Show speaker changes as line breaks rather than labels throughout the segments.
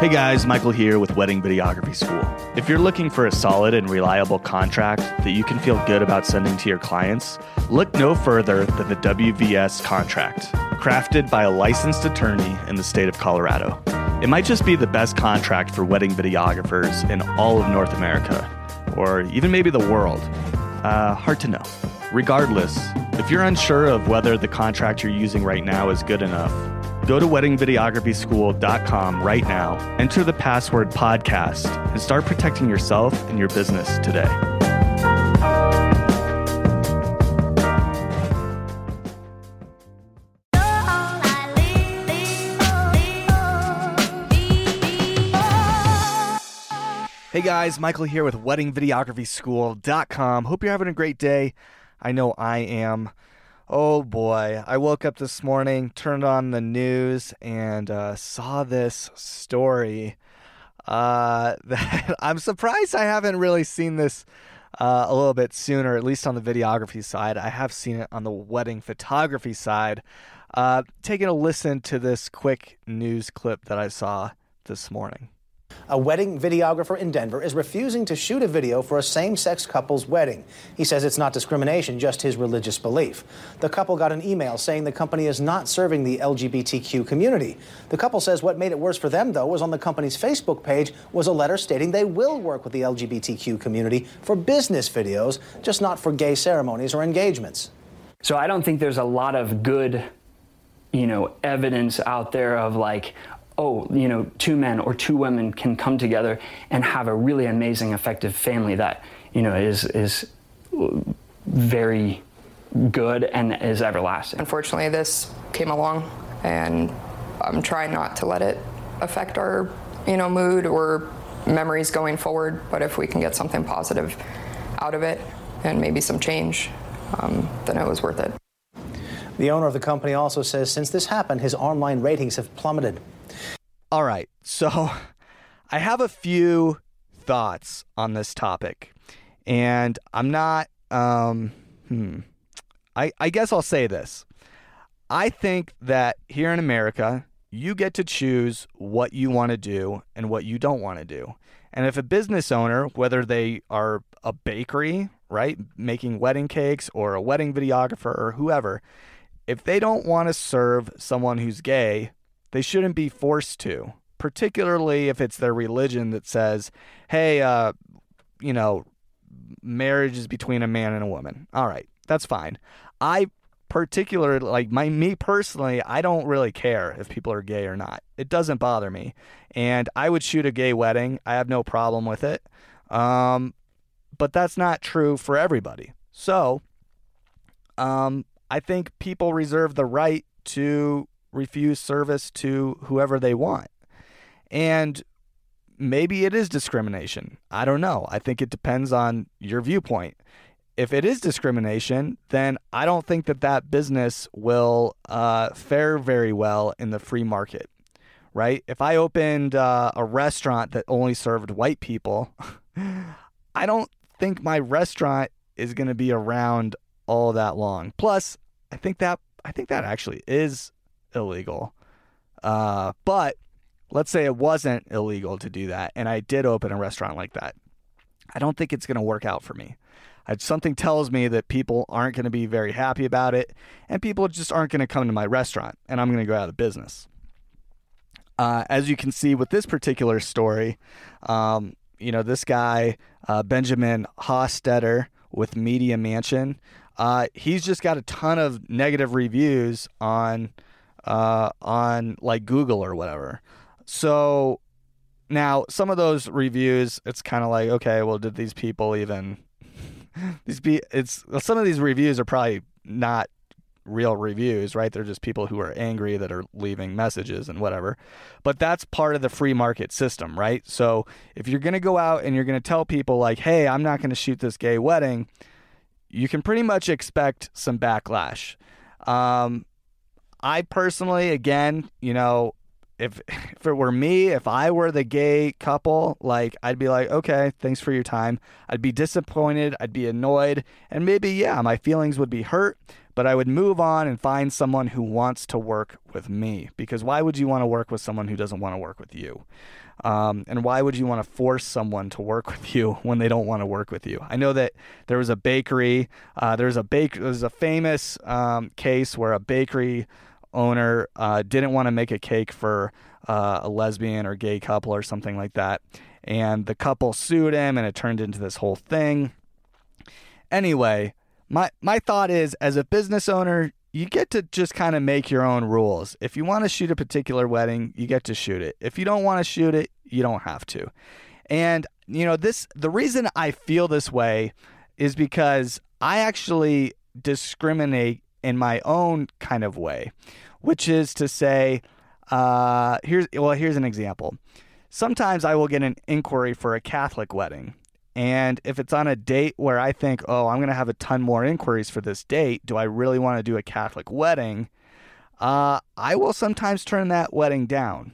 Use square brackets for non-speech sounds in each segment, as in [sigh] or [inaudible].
Hey guys, Michael here with Wedding Videography School. If you're looking for a solid and reliable contract that you can feel good about sending to your clients, look no further than the WVS contract, crafted by a licensed attorney in the state of Colorado. It might just be the best contract for wedding videographers in all of North America, or even maybe the world. Uh, hard to know. Regardless, if you're unsure of whether the contract you're using right now is good enough, Go to weddingvideographyschool.com right now, enter the password podcast, and start protecting yourself and your business today. Hey guys, Michael here with weddingvideographyschool.com. Hope you're having a great day. I know I am. Oh boy, I woke up this morning, turned on the news, and uh, saw this story. Uh, [laughs] that I'm surprised I haven't really seen this uh, a little bit sooner, at least on the videography side. I have seen it on the wedding photography side. Uh, taking a listen to this quick news clip that I saw this morning.
A wedding videographer in Denver is refusing to shoot a video for a same sex couple's wedding. He says it's not discrimination, just his religious belief. The couple got an email saying the company is not serving the LGBTQ community. The couple says what made it worse for them, though, was on the company's Facebook page was a letter stating they will work with the LGBTQ community for business videos, just not for gay ceremonies or engagements.
So I don't think there's a lot of good you know evidence out there of like oh, you know, two men or two women can come together and have a really amazing, effective family that, you know, is is very good and is everlasting.
Unfortunately, this came along, and I'm trying not to let it affect our, you know, mood or memories going forward. But if we can get something positive out of it and maybe some change, um, then it was worth it.
The owner of the company also says since this happened, his online ratings have plummeted.
All right. So [laughs] I have a few thoughts on this topic. And I'm not um hmm. I I guess I'll say this. I think that here in America, you get to choose what you want to do and what you don't want to do. And if a business owner, whether they are a bakery, right, making wedding cakes or a wedding videographer or whoever, if they don't want to serve someone who's gay, they shouldn't be forced to, particularly if it's their religion that says, hey, uh, you know, marriage is between a man and a woman. All right, that's fine. I particularly like my me personally, I don't really care if people are gay or not. It doesn't bother me. And I would shoot a gay wedding. I have no problem with it. Um, but that's not true for everybody. So, um, I think people reserve the right to refuse service to whoever they want. And maybe it is discrimination. I don't know. I think it depends on your viewpoint. If it is discrimination, then I don't think that that business will uh, fare very well in the free market, right? If I opened uh, a restaurant that only served white people, [laughs] I don't think my restaurant is going to be around all that long. Plus, I think that I think that actually is illegal. Uh, but let's say it wasn't illegal to do that, and I did open a restaurant like that. I don't think it's going to work out for me. I, something tells me that people aren't going to be very happy about it, and people just aren't going to come to my restaurant, and I'm going to go out of business. Uh, as you can see with this particular story, um, you know, this guy, uh, Benjamin Hostetter with Media Mansion, uh, he's just got a ton of negative reviews on uh, on like Google or whatever. So now some of those reviews, it's kind of like, okay, well, did these people even [laughs] these be? It's some of these reviews are probably not real reviews, right? They're just people who are angry that are leaving messages and whatever. But that's part of the free market system, right? So if you're going to go out and you're going to tell people, like, hey, I'm not going to shoot this gay wedding, you can pretty much expect some backlash. Um, I personally, again, you know, if [laughs] if it were me, if I were the gay couple, like I'd be like, okay, thanks for your time. I'd be disappointed, I'd be annoyed, and maybe yeah, my feelings would be hurt, but I would move on and find someone who wants to work with me. Because why would you want to work with someone who doesn't want to work with you? Um, and why would you want to force someone to work with you [laughs] when they don't want to work with you? I know that there was a bakery. Uh, there's a bake. There's a famous um, case where a bakery owner uh, didn't want to make a cake for uh, a lesbian or gay couple or something like that, and the couple sued him, and it turned into this whole thing. Anyway, my my thought is, as a business owner, you get to just kind of make your own rules. If you want to shoot a particular wedding, you get to shoot it. If you don't want to shoot it, you don't have to. And you know, this the reason I feel this way is because I actually discriminate in my own kind of way, which is to say, uh, here's well, here's an example. Sometimes I will get an inquiry for a Catholic wedding, and if it's on a date where I think, oh, I'm going to have a ton more inquiries for this date, do I really want to do a Catholic wedding? Uh, I will sometimes turn that wedding down.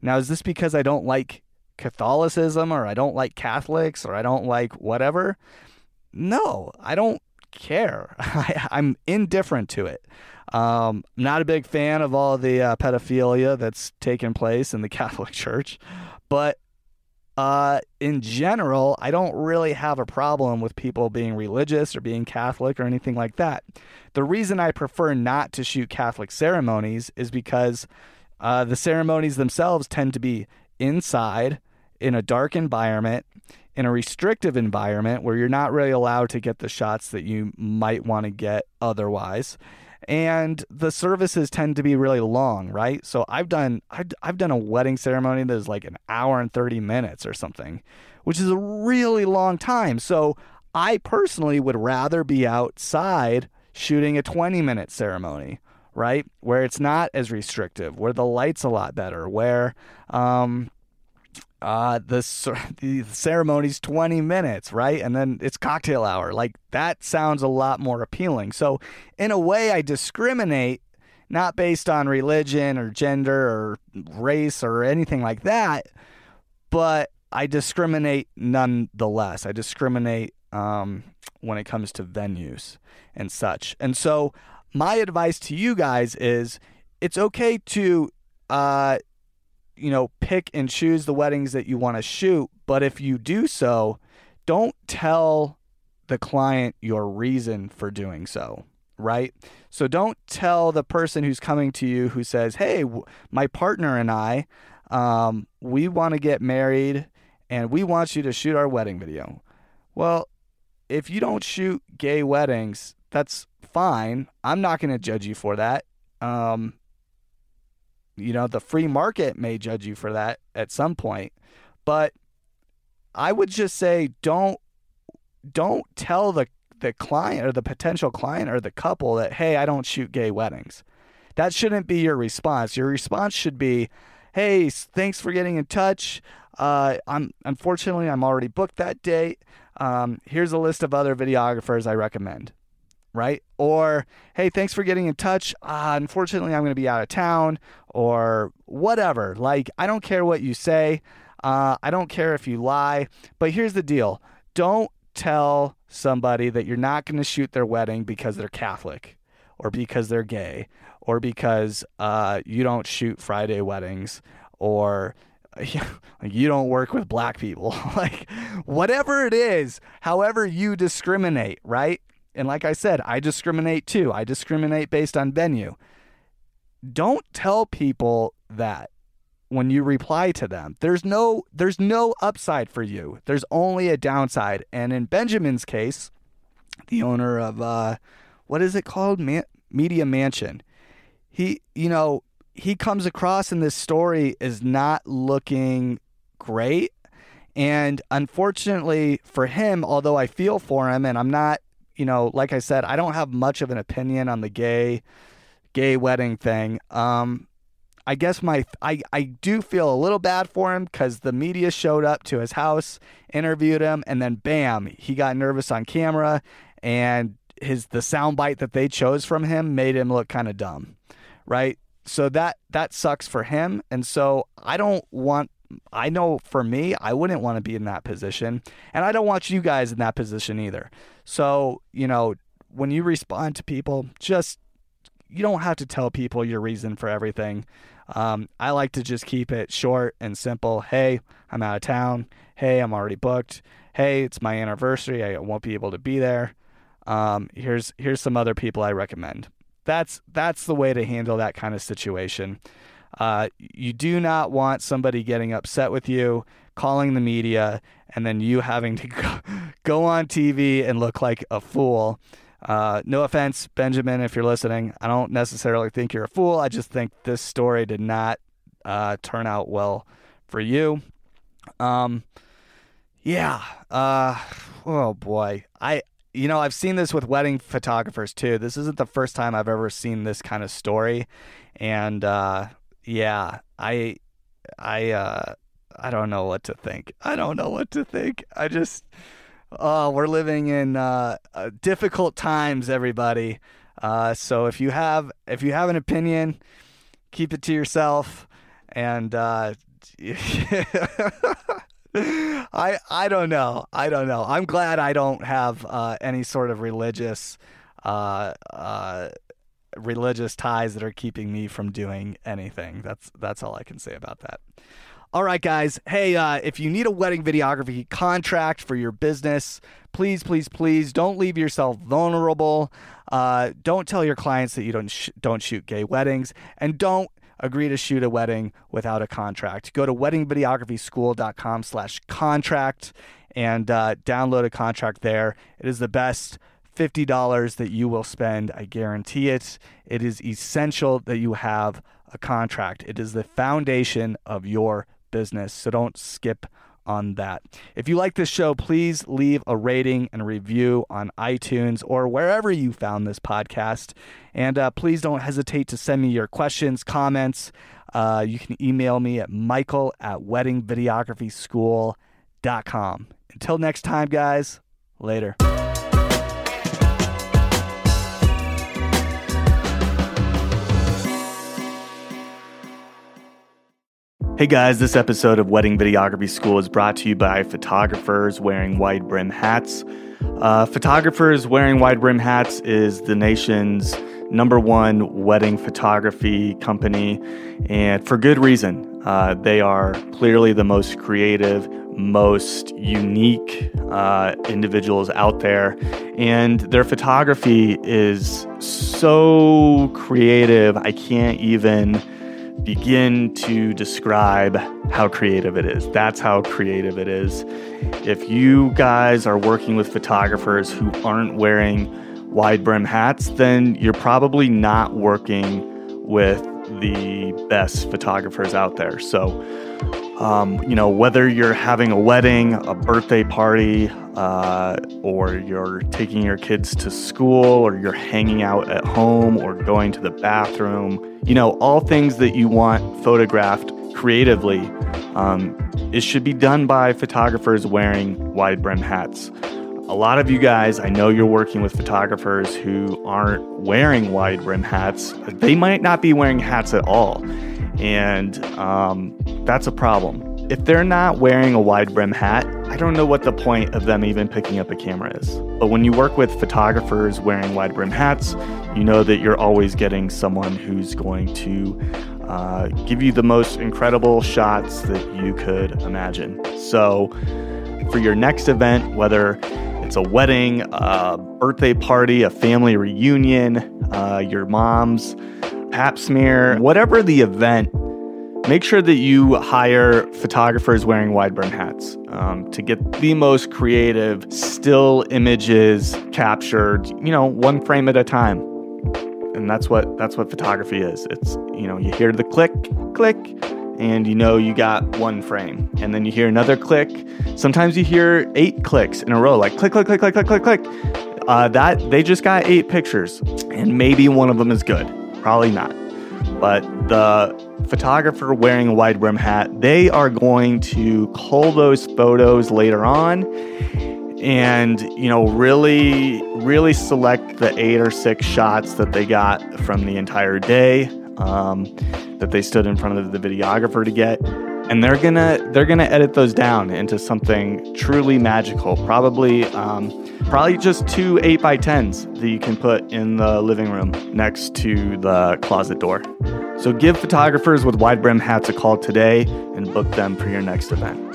Now, is this because I don't like Catholicism or I don't like Catholics or I don't like whatever? No, I don't care. [laughs] I, am indifferent to it. Um, not a big fan of all the uh, pedophilia that's taken place in the [laughs] Catholic Church, but uh, in general, I don't really have a problem with people being religious or being Catholic or anything like that. The reason I prefer not to shoot Catholic ceremonies is because uh, the ceremonies themselves tend to be inside in a dark environment, in a restrictive environment where you're not really allowed to get the shots that you might want to get otherwise and the services tend to be really long, right? So I've done I've, I've done a wedding ceremony that is like an hour and 30 minutes or something, which is a really long time. So I personally would rather be outside shooting a 20 minute ceremony, right? Where it's not as restrictive, where the light's a lot better, where um, uh, the, [laughs] the ceremony's 20 minutes, right? And then it's cocktail hour. Like that sounds a lot more appealing. So, in a way, I discriminate not based on religion or gender or race or anything like that, but I discriminate nonetheless. I discriminate um, when it comes to venues and such. And so, my advice to you guys is it's okay to uh, you know, pick and choose the weddings that you want to shoot. But if you do so, don't tell the client your reason for doing so, right? So don't tell the person who's coming to you who says, "Hey, my partner and I, um, we want to get married, and we want you to shoot our wedding video." Well, if you don't shoot gay weddings, that's fine. I'm not going to judge you for that. Um, you know, the free market may judge you for that at some point, but I would just say don't don't tell the the client or the potential client or the couple that hey, I don't shoot gay weddings. That shouldn't be your response. Your response should be, "Hey, thanks for getting in touch. Uh, I'm unfortunately I'm already booked that date. Um, here's a list of other videographers I recommend." Right? Or, hey, thanks for getting in touch. Uh, unfortunately, I'm going to be out of town or whatever. Like, I don't care what you say. Uh, I don't care if you lie. But here's the deal don't tell somebody that you're not going to shoot their wedding because they're Catholic or because they're gay or because uh, you don't shoot Friday weddings or [laughs] you don't work with black people. [laughs] like, whatever it is, however you discriminate, right? And like I said, I discriminate too. I discriminate based on venue. Don't tell people that when you reply to them. There's no there's no upside for you. There's only a downside. And in Benjamin's case, the owner of uh what is it called? Man- Media Mansion. He, you know, he comes across in this story as not looking great. And unfortunately for him, although I feel for him and I'm not you know, like I said, I don't have much of an opinion on the gay gay wedding thing. Um, I guess my I I do feel a little bad for him because the media showed up to his house, interviewed him, and then bam, he got nervous on camera, and his the soundbite that they chose from him made him look kind of dumb, right? So that that sucks for him, and so I don't want I know for me, I wouldn't want to be in that position. And I don't want you guys in that position either. So, you know, when you respond to people, just you don't have to tell people your reason for everything. Um, I like to just keep it short and simple. Hey, I'm out of town. Hey, I'm already booked. Hey, it's my anniversary. I won't be able to be there. Um, here's here's some other people I recommend. That's that's the way to handle that kind of situation. Uh, you do not want somebody getting upset with you, calling the media, and then you having to [laughs] go, go on TV and look like a fool. Uh, no offense, Benjamin, if you're listening. I don't necessarily think you're a fool. I just think this story did not uh, turn out well for you. Um, yeah. Uh, oh boy. I you know I've seen this with wedding photographers too. This isn't the first time I've ever seen this kind of story, and uh, yeah, I I uh, I don't know what to think. I don't know what to think. I just oh, we're living in uh, uh, difficult times, everybody. Uh, so if you have if you have an opinion, keep it to yourself. And uh, [laughs] I I don't know. I don't know. I'm glad I don't have uh, any sort of religious uh, uh, religious ties that are keeping me from doing anything. That's that's all I can say about that. All right, guys. Hey, uh, if you need a wedding videography contract for your business, please, please, please don't leave yourself vulnerable. Uh, don't tell your clients that you don't sh- don't shoot gay weddings, and don't agree to shoot a wedding without a contract. Go to weddingvideographyschool.com slash contract and uh, download a contract there. It is the best $50 that you will spend. I guarantee it. It is essential that you have a contract. It is the foundation of your business. So don't skip on that. If you like this show, please leave a rating and review on iTunes or wherever you found this podcast. And uh, please don't hesitate to send me your questions, comments. Uh, you can email me at michael at weddingvideographyschool.com. Until next time, guys, later. Hey guys, this episode of Wedding Videography School is brought to you by photographers wearing wide brim hats. Uh, photographers wearing wide brim hats is the nation's number one wedding photography company, and for good reason. Uh, they are clearly the most creative, most unique uh, individuals out there, and their photography is so creative, I can't even begin to describe how creative it is. That's how creative it is. If you guys are working with photographers who aren't wearing wide brim hats, then you're probably not working with the best photographers out there. So, um, you know, whether you're having a wedding, a birthday party, uh, or you're taking your kids to school, or you're hanging out at home, or going to the bathroom, you know, all things that you want photographed creatively, um, it should be done by photographers wearing wide brim hats. A lot of you guys, I know you're working with photographers who aren't wearing wide brim hats. They might not be wearing hats at all. And um, that's a problem. If they're not wearing a wide brim hat, I don't know what the point of them even picking up a camera is. But when you work with photographers wearing wide brim hats, you know that you're always getting someone who's going to uh, give you the most incredible shots that you could imagine. So, for your next event, whether it's a wedding, a birthday party, a family reunion, uh, your mom's pap smear, whatever the event, make sure that you hire photographers wearing wide brim hats um, to get the most creative still images captured, you know, one frame at a time. And that's what that's what photography is. It's you know, you hear the click, click, and you know you got one frame. And then you hear another click. Sometimes you hear eight clicks in a row, like click, click, click, click, click, click, click. Uh, that they just got eight pictures, and maybe one of them is good. Probably not. But the photographer wearing a wide brim hat, they are going to cull those photos later on and you know really really select the eight or six shots that they got from the entire day um, that they stood in front of the videographer to get and they're gonna they're gonna edit those down into something truly magical. Probably um, probably just two eight by tens that you can put in the living room next to the closet door. So give photographers with wide brim hats a call today and book them for your next event.